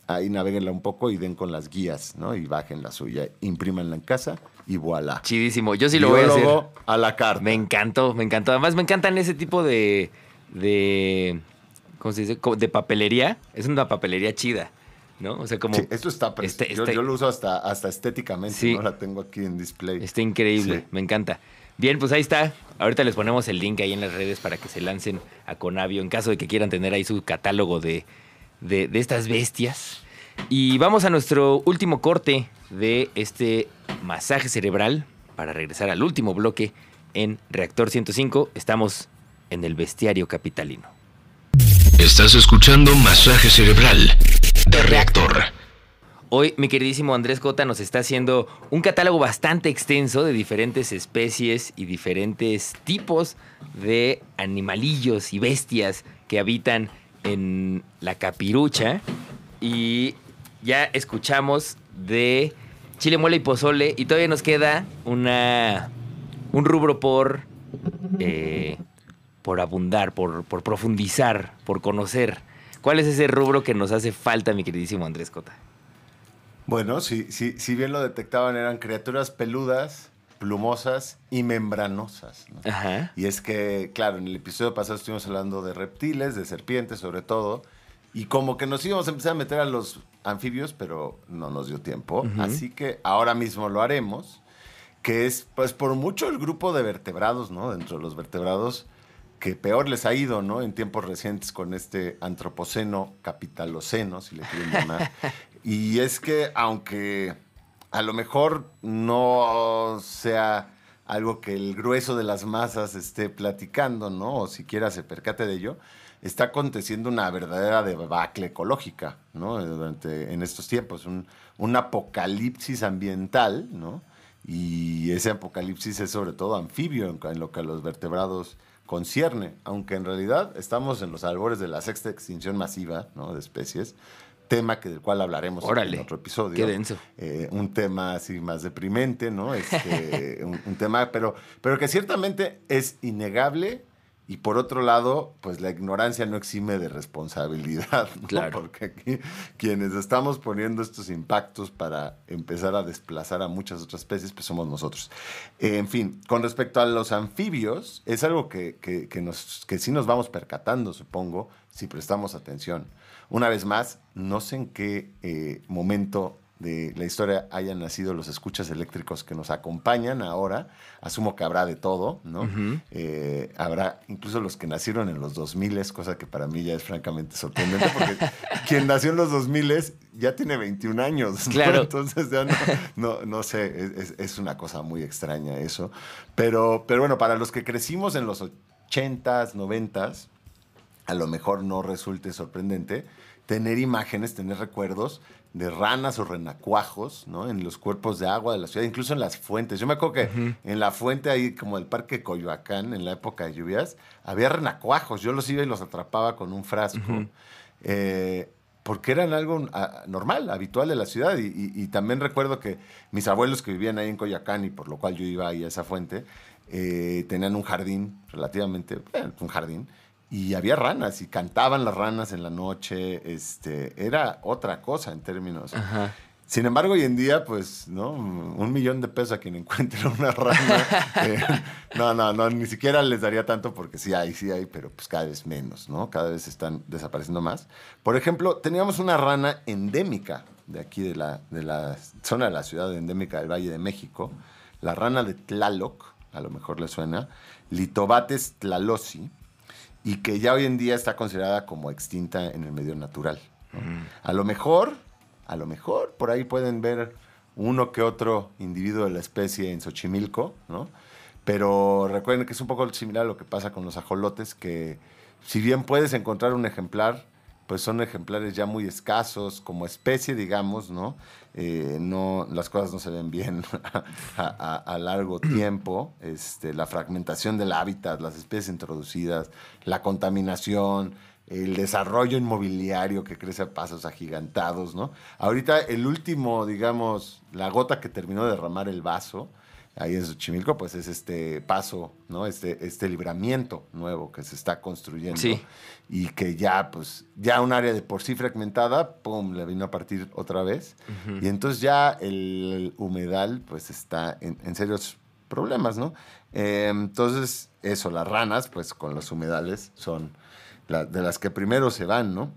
ahí naveguenla un poco y den con las guías, ¿no? Y bajen la suya, imprímanla en casa y voilà. Chidísimo. Yo sí lo voy a hacer. Biólogo a la carta. Me encantó, me encantó. Además, me encantan ese tipo de. de ¿Cómo se dice? De papelería. Es una papelería chida, ¿no? O sea, como. Sí, esto está. Este- yo, este- yo lo uso hasta, hasta estéticamente, Sí. ¿no? La tengo aquí en display. Está increíble, Sí. me encanta. Bien, pues ahí está. Ahorita les ponemos el link ahí en las redes para que se lancen a Conavio en caso de que quieran tener ahí su catálogo de, de- de estas bestias. Y vamos a nuestro último corte de este masaje cerebral para regresar al último bloque en Reactor 105. Estamos en el bestiario capitalino. Estás escuchando Masaje Cerebral Reactor. Hoy mi queridísimo Andrés Cota nos está haciendo un catálogo bastante extenso de diferentes especies y diferentes tipos de animalillos y bestias que habitan en la capirucha. Y ya escuchamos de chile, mole y pozole y todavía nos queda una, un rubro por eh, por abundar, por profundizar, por conocer. ¿Cuál es ese rubro que nos hace falta, mi queridísimo Andrés Cota? Bueno, si, si, si bien lo detectaban, eran criaturas peludas, plumosas y membranosas. ¿no? Ajá. Y es que, claro, en el episodio pasado estuvimos hablando de reptiles, de serpientes sobre todo, y como que nos íbamos a empezar a meter a los anfibios, pero no nos dio tiempo. Así que ahora mismo lo haremos, que es, pues, por mucho el grupo de vertebrados, ¿no? Dentro de los vertebrados que peor les ha ido, ¿no? En tiempos recientes con este antropoceno, capitaloceno, si le quieren llamar. y es que, aunque a lo mejor no sea algo que el grueso de las masas esté platicando, ¿no? O siquiera se percate de ello, está aconteciendo una verdadera debacle ecológica, ¿no? Durante, en estos tiempos, un, un apocalipsis ambiental, ¿no? Y ese apocalipsis es sobre todo anfibio en, en lo que a los vertebrados concierne, aunque en realidad estamos en los albores de la sexta extinción masiva, ¿no? De especies, tema que del cual hablaremos Órale, en otro episodio. qué denso. Eh, un tema así más deprimente, ¿no? Este, un, un tema, pero, pero que ciertamente es innegable y por otro lado, pues la ignorancia no exime de responsabilidad, ¿no? Claro. Porque aquí quienes estamos poniendo estos impactos para empezar a desplazar a muchas otras especies, pues somos nosotros. Eh, en fin, con respecto a los anfibios, es algo que, que, que nos, que sí nos vamos percatando, supongo, si prestamos atención. Una vez más, no sé en qué eh, momento de la historia hayan nacido los escuchas eléctricos que nos acompañan ahora. Asumo que habrá de todo, ¿no? Eh, habrá incluso los que nacieron en los 2000, cosa que para mí ya es francamente sorprendente, porque quien nació en los 2000 ya tiene 21 años. ¿no? Claro. Entonces ya no, no, no sé, es, es- es una cosa muy extraña eso. Pero, pero bueno, para los que crecimos en los 80s, 90s, a lo mejor no resulte sorprendente tener imágenes, tener recuerdos de ranas o renacuajos, ¿no? En los cuerpos de agua de la ciudad, incluso en las fuentes. Yo me acuerdo que en la fuente ahí, como el parque Coyoacán, en la época de lluvias, había renacuajos. Yo los iba y los atrapaba con un frasco. Eh, porque eran algo ah, normal, habitual de la ciudad. Y, y- y también recuerdo que mis abuelos que vivían ahí en Coyoacán y por lo cual yo iba ahí a esa fuente, eh, tenían un jardín, relativamente, bueno, un jardín, y había ranas y cantaban las ranas en la noche. Este, era otra cosa en términos. Ajá. Sin embargo, hoy en día, pues, ¿no? Un millón de pesos a quien encuentre una rana. eh, no, no, no, ni siquiera les daría tanto porque sí hay, sí hay, pero pues cada vez menos, ¿no? Cada vez están desapareciendo más. Por ejemplo, teníamos una rana endémica de aquí, de la, de la zona de la ciudad endémica del Valle de México, la rana de Tlaloc, a lo mejor le suena, Litobates tlalosi, y que ya hoy en día está considerada como extinta en el medio natural. ¿no? A lo mejor, a lo mejor, por ahí pueden ver uno que otro individuo de la especie en Xochimilco, ¿no? Pero recuerden que es un poco similar a lo que pasa con los ajolotes, que si bien puedes encontrar un ejemplar, pues son ejemplares ya muy escasos como especie, digamos, ¿no? Eh, no las cosas no se ven bien a, a- a largo tiempo. Este, la fragmentación del hábitat, las especies introducidas, la contaminación, el desarrollo inmobiliario que crece a pasos agigantados, ¿no? Ahorita el último, digamos, la gota que terminó de derramar el vaso, ahí en Xochimilco, pues es este paso, ¿no? Este, este libramiento nuevo que se está construyendo. Sí. Y que ya, pues, ya un área de por sí fragmentada, pum, le vino a partir otra vez. Y entonces ya el humedal, pues, está en, en serios problemas, ¿no? Eh, entonces, eso, las ranas, pues, con los humedales son la- de las que primero se van, ¿no?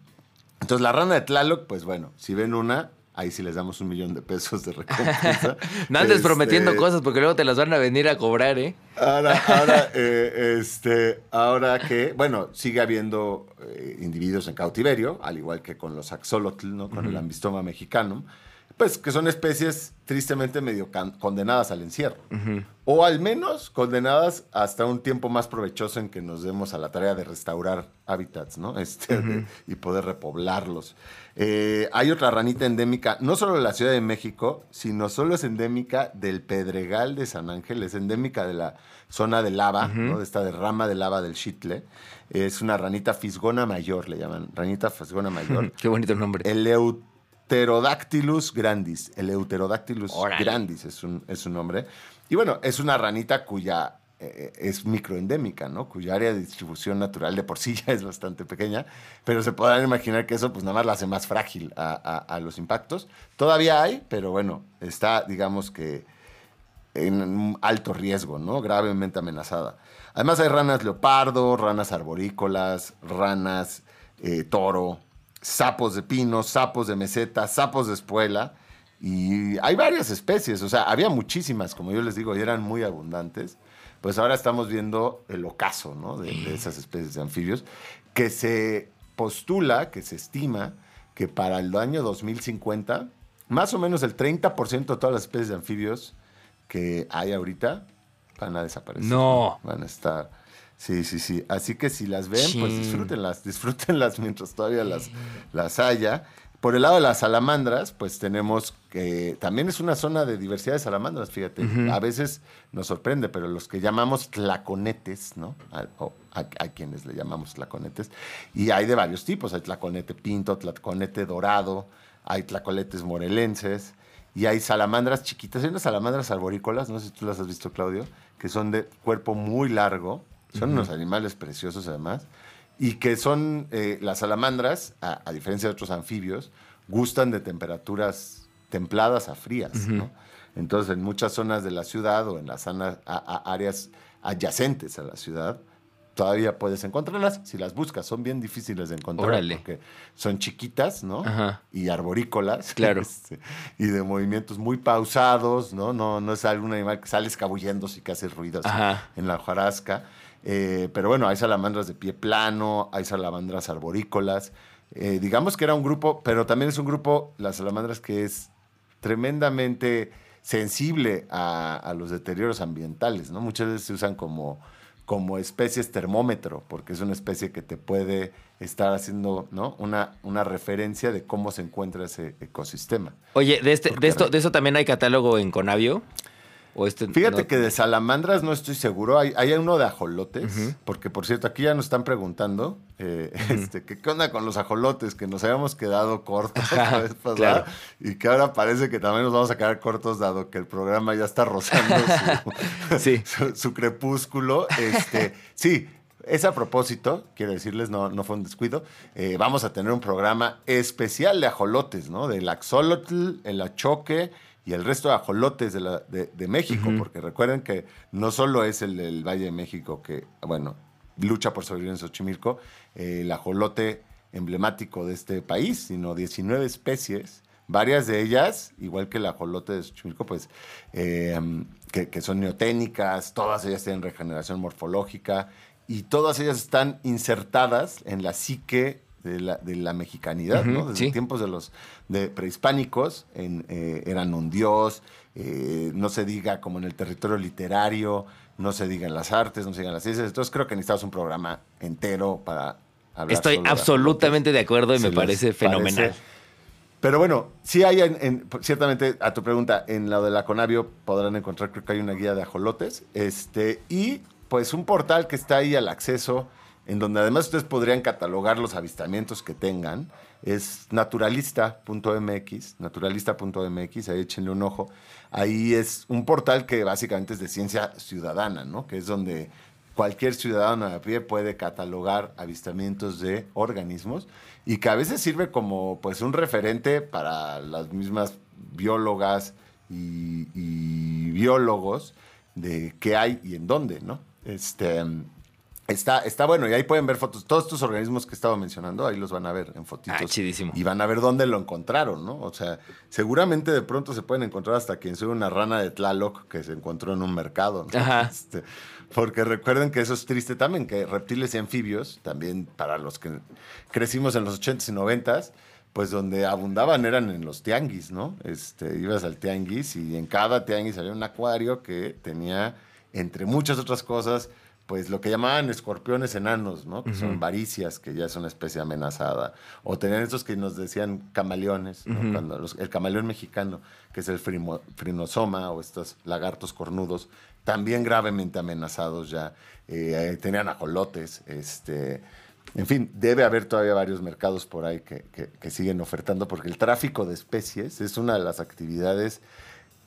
Entonces, la rana de Tlaloc, pues, bueno, si ven una, ahí sí les damos un millón de pesos de recompensa. No andes Este, prometiendo cosas porque luego te las van a venir a cobrar, ¿eh? Ahora, ahora, eh, este, ahora que, bueno, sigue habiendo eh, individuos en cautiverio, al igual que con los axolotl, ¿no? Con el ambistoma mexicanum, pues que son especies tristemente medio condenadas al encierro. O al menos condenadas hasta un tiempo más provechoso en que nos demos a la tarea de restaurar hábitats, ¿no? Este, de- y poder repoblarlos. Eh, hay otra ranita endémica, no solo de la Ciudad de México, sino solo es endémica del Pedregal de San Ángel, es endémica de la zona de lava, ¿no? De esta derrama de lava del Chitle. Es una ranita fisgona mayor, le llaman, ranita fisgona mayor. Qué bonito nombre. El Euterodactylus grandis. El Euterodactylus grandis es un, es un nombre. Y bueno, es una ranita cuya eh, es microendémica, ¿no? Cuya área de distribución natural de por sí ya es bastante pequeña, pero se podrán imaginar que eso pues nada más la hace más frágil a, a- a los impactos. Todavía hay, pero bueno, está, digamos que en un alto riesgo, ¿no? Gravemente amenazada. Además hay ranas leopardo, ranas arborícolas, ranas eh, toro, sapos de pino, sapos de meseta, sapos de espuela. Y hay varias especies, o sea, había muchísimas, como yo les digo, y eran muy abundantes. Pues ahora estamos viendo el ocaso, ¿no? De, de esas especies de anfibios, que se postula, que se estima, que para el año 2050, más o menos el 30% de todas las especies de anfibios que hay ahorita van a desaparecer. No. Van a estar. Sí, sí, sí. Así que si las ven, pues disfrútenlas, disfrútenlas mientras todavía las, las haya. Por el lado de las salamandras, pues tenemos que también es una zona de diversidad de salamandras, fíjate. A veces nos sorprende, pero los que llamamos tlaconetes, ¿no? A, o a- a quienes le llamamos tlaconetes, y hay de varios tipos. Hay tlaconete pinto, tlaconete dorado, hay tlaconetes morelenses, y hay salamandras chiquitas. Hay unas salamandras arborícolas, no sé si tú las has visto, Claudio, que son de cuerpo muy largo. Son unos animales preciosos, además. Y que son, eh, las salamandras, a, a diferencia de otros anfibios, gustan de temperaturas templadas a frías, ¿no? Entonces, en muchas zonas de la ciudad o en las zona- a- a- áreas adyacentes a la ciudad, todavía puedes encontrarlas si las buscas. Son bien difíciles de encontrar Órale. porque son chiquitas, ¿no? Ajá. Y arborícolas. Claro. Este, y de movimientos muy pausados, ¿no? No, no es algún animal que sale escabulléndose y que hace ruido así Ajá. en la hojarasca. Eh, pero bueno, hay salamandras de pie plano, hay salamandras arborícolas. Eh, digamos que era un grupo, pero también es un grupo, las salamandras, que es tremendamente sensible a, a los deterioros ambientales, ¿no? Muchas veces se usan como, como especies termómetro, porque es una especie que te puede estar haciendo, ¿no? Una, una referencia de cómo se encuentra ese ecosistema. Oye, de, este, Porque de, esto, ¿de eso también hay catálogo en Conavio? ¿O este Fíjate no? que de salamandras no estoy seguro. Hay, hay uno de ajolotes, porque por cierto, aquí ya nos están preguntando eh, este, qué onda con los ajolotes, que nos habíamos quedado cortos la vez pasada, claro. y que ahora parece que también nos vamos a quedar cortos dado que el programa ya está rozando su, Sí. su, su crepúsculo. Este, sí. Es a propósito, quiero decirles, no, no fue un descuido. eh, vamos a tener un programa especial de ajolotes, ¿no? Del axolotl, el achoque y el resto de ajolotes de, la- de- de México, porque recuerden que no solo es el del Valle de México que, bueno, lucha por sobrevivir en Xochimilco, eh, el ajolote emblemático de este país, sino 19 especies, varias de ellas, igual que el ajolote de Xochimilco, pues, eh, que, que son neoténicas, todas ellas tienen regeneración morfológica y todas ellas están insertadas en la psique de la, de la mexicanidad, ¿no? Desde sí. tiempos de los de prehispánicos en, eh, eran un dios, eh, no se diga como en el territorio literario, no se diga en las artes, no se diga en las ciencias. Entonces creo que necesitamos un programa entero para hablar. Estoy absolutamente de acuerdo y ¿Se me parece fenomenal. parece? Pero bueno, sí hay, en, en- ciertamente, a tu pregunta, en la de la Conavio podrán encontrar, creo que hay una guía de ajolotes, este, y pues un portal que está ahí al acceso, en donde además ustedes podrían catalogar los avistamientos que tengan, es naturalista.mx, naturalista.mx, ahí échenle un ojo. Ahí es un portal que básicamente es de ciencia ciudadana, ¿no? Que es donde cualquier ciudadano a pie puede catalogar avistamientos de organismos y que a veces sirve como pues un referente para las mismas biólogas y, y biólogos de qué hay y en dónde, ¿no? Este, está, está bueno y ahí pueden ver fotos. Todos estos organismos que he estado mencionando, ahí los van a ver en fotitos. Ah, chidísimo. Y van a ver dónde lo encontraron, ¿no? O sea, seguramente de pronto se pueden encontrar hasta quien sube una rana de Tlaloc que se encontró en un mercado, ¿no? Ajá. Este, porque recuerden que eso es triste también, que reptiles y anfibios, también para los que crecimos en los 80s y 90s, pues donde abundaban eran en los tianguis, ¿no? Este, ibas al tianguis y en cada tianguis había un acuario que tenía, entre muchas otras cosas, pues lo que llamaban escorpiones enanos, ¿no? Que son varicias, que ya es una especie amenazada. O tenían estos que nos decían camaleones, ¿no? Cuando los- el camaleón mexicano, que es el frimo- frinosoma, o estos lagartos cornudos, también gravemente amenazados ya. Eh, eh, tenían ajolotes, este... En fin, debe haber todavía varios mercados por ahí que, que- que siguen ofertando, porque el tráfico de especies es una de las actividades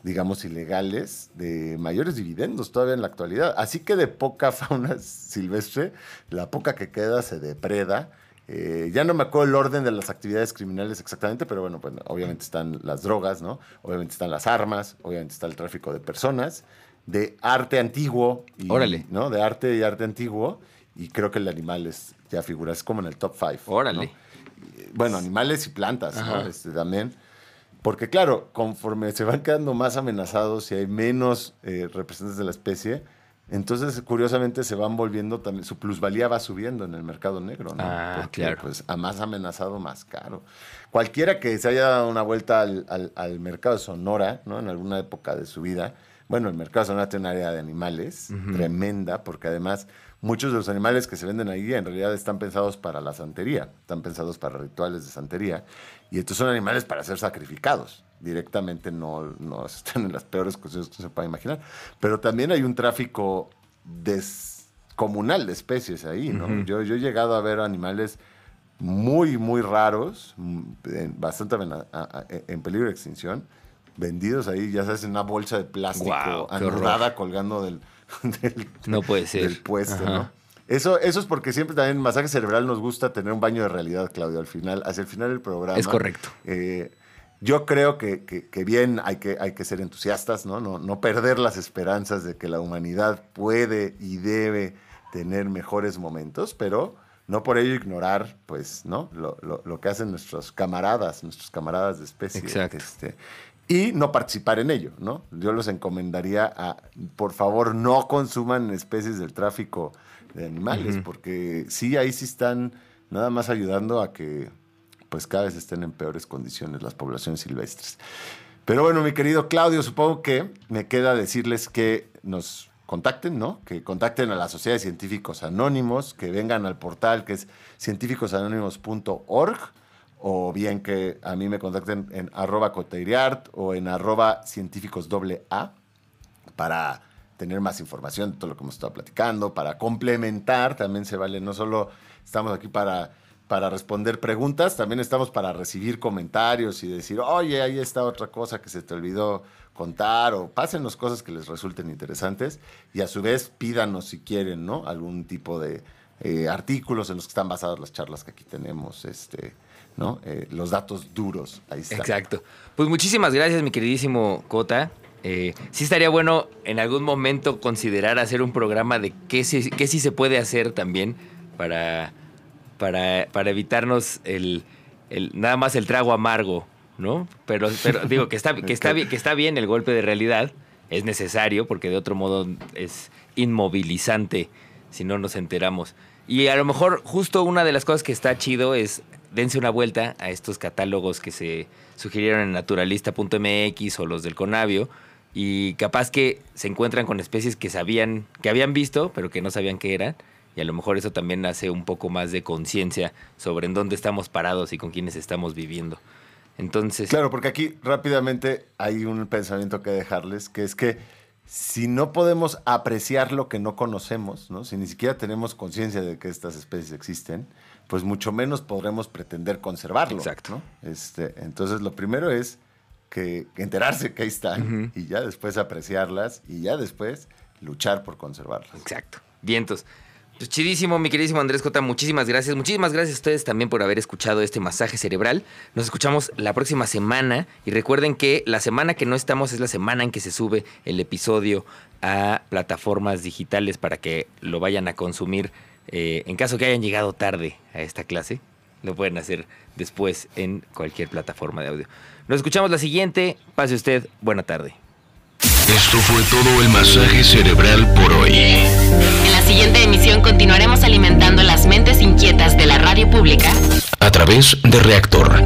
digamos, ilegales de mayores dividendos todavía en la actualidad. Así que de poca fauna silvestre, la poca que queda se depreda. Eh, ya no me acuerdo el orden de las actividades criminales exactamente, pero bueno, pues obviamente están las drogas, ¿no? Obviamente están las armas, obviamente está el tráfico de personas, de arte antiguo. Y, Órale. ¿no? De arte y arte antiguo. Y creo que el animal es, ya figura, es como en el top five. ¿no? Órale. Bueno, animales y plantas, ¿no? Este, también. Porque claro, conforme se van quedando más amenazados y hay menos eh, representantes de la especie, entonces curiosamente se van volviendo también, su plusvalía va subiendo en el mercado negro, ¿no? Ah, Porque, claro. Pues a más amenazado, más caro. Cualquiera que se haya dado una vuelta al, al- al mercado de Sonora, ¿no? En alguna época de su vida, bueno, el mercado de Sonora tiene un área de animales tremenda, porque además muchos de los animales que se venden ahí en realidad están pensados para la santería, están pensados para rituales de santería, y estos son animales para ser sacrificados. Directamente no, no están en las peores condiciones que se pueda imaginar. Pero también hay un tráfico descomunal de especies ahí, ¿no? Yo, yo he llegado a ver animales muy, muy raros, mm, bastante a- en peligro de extinción, vendidos ahí, ya sabes, en una bolsa de plástico anudada colgando del, del, No puede ser. del puesto, Ajá. ¿no? Eso, eso es porque siempre también en Masaje Cerebral nos gusta tener un baño de realidad, Claudio, al final, hacia el final del programa. Es correcto. Eh, yo creo que, que- que bien hay que, hay que ser entusiastas, ¿no? ¿no? No perder las esperanzas de que la humanidad puede y debe tener mejores momentos, pero no por ello ignorar, pues, ¿no? Lo, lo- lo que hacen nuestros camaradas, nuestros camaradas de especie. Exacto. este, y no participar en ello, ¿no? Yo los encomendaría a, por favor, no consuman especies del tráfico de animales, porque sí, ahí sí están nada más ayudando a que pues cada vez estén en peores condiciones las poblaciones silvestres. Pero bueno, mi querido Claudio, supongo que me queda decirles que nos contacten, ¿no? Que contacten a la Sociedad de Científicos Anónimos, que vengan al portal que es científicosanónimos.org o bien que a mí me contacten en arroba coteiriart o en arroba científicos doble A para tener más información de todo lo que hemos estado platicando, para complementar, también se vale, no solo estamos aquí para, para responder preguntas, también estamos para recibir comentarios y decir, oye, ahí está otra cosa que se te olvidó contar, o pásenos cosas que les resulten interesantes, y a su vez pídanos si quieren, ¿no? Algún tipo de eh, artículos en los que están basadas las charlas que aquí tenemos, este, ¿no? Eh, los datos duros, ahí está. Exacto. Pues muchísimas gracias, mi queridísimo Cota. Eh, sí estaría bueno en algún momento considerar hacer un programa de qué sí, qué sí se puede hacer también para, para, para evitarnos el, el- nada más el trago amargo, ¿no? Pero, pero digo que está, que, está bien, que está bien el golpe de realidad, es necesario porque de otro modo es inmovilizante si no nos enteramos. Y a lo mejor justo una de las cosas que está chido es dense una vuelta a estos catálogos que se sugirieron en naturalista.mx o los del Conavio y capaz que se encuentran con especies que sabían, que habían visto, pero que no sabían qué eran. Y a lo mejor eso también hace un poco más de conciencia sobre en dónde estamos parados y con quiénes estamos viviendo. Entonces, Claro, porque aquí rápidamente hay un pensamiento que dejarles, que es que si no podemos apreciar lo que no conocemos, ¿no? si ni siquiera tenemos conciencia de que estas especies existen, pues mucho menos podremos pretender conservarlo. Exacto. ¿no? Este, entonces, lo primero es que que enterarse que ahí están y ya después apreciarlas y ya después luchar por conservarlas. Exacto. Vientos. Pues chidísimo, mi queridísimo Andrés Cota, muchísimas gracias. Muchísimas gracias a ustedes también por haber escuchado este masaje cerebral. Nos escuchamos la próxima semana y recuerden que la semana que no estamos es la semana en que se sube el episodio a plataformas digitales para que lo vayan a consumir. eh, en caso que hayan llegado tarde a esta clase, lo pueden hacer después en cualquier plataforma de audio. Nos escuchamos la siguiente. Pase usted. Buena tarde. Esto fue todo el masaje cerebral por hoy. En la siguiente emisión continuaremos alimentando las mentes inquietas de la radio pública A través de Reactor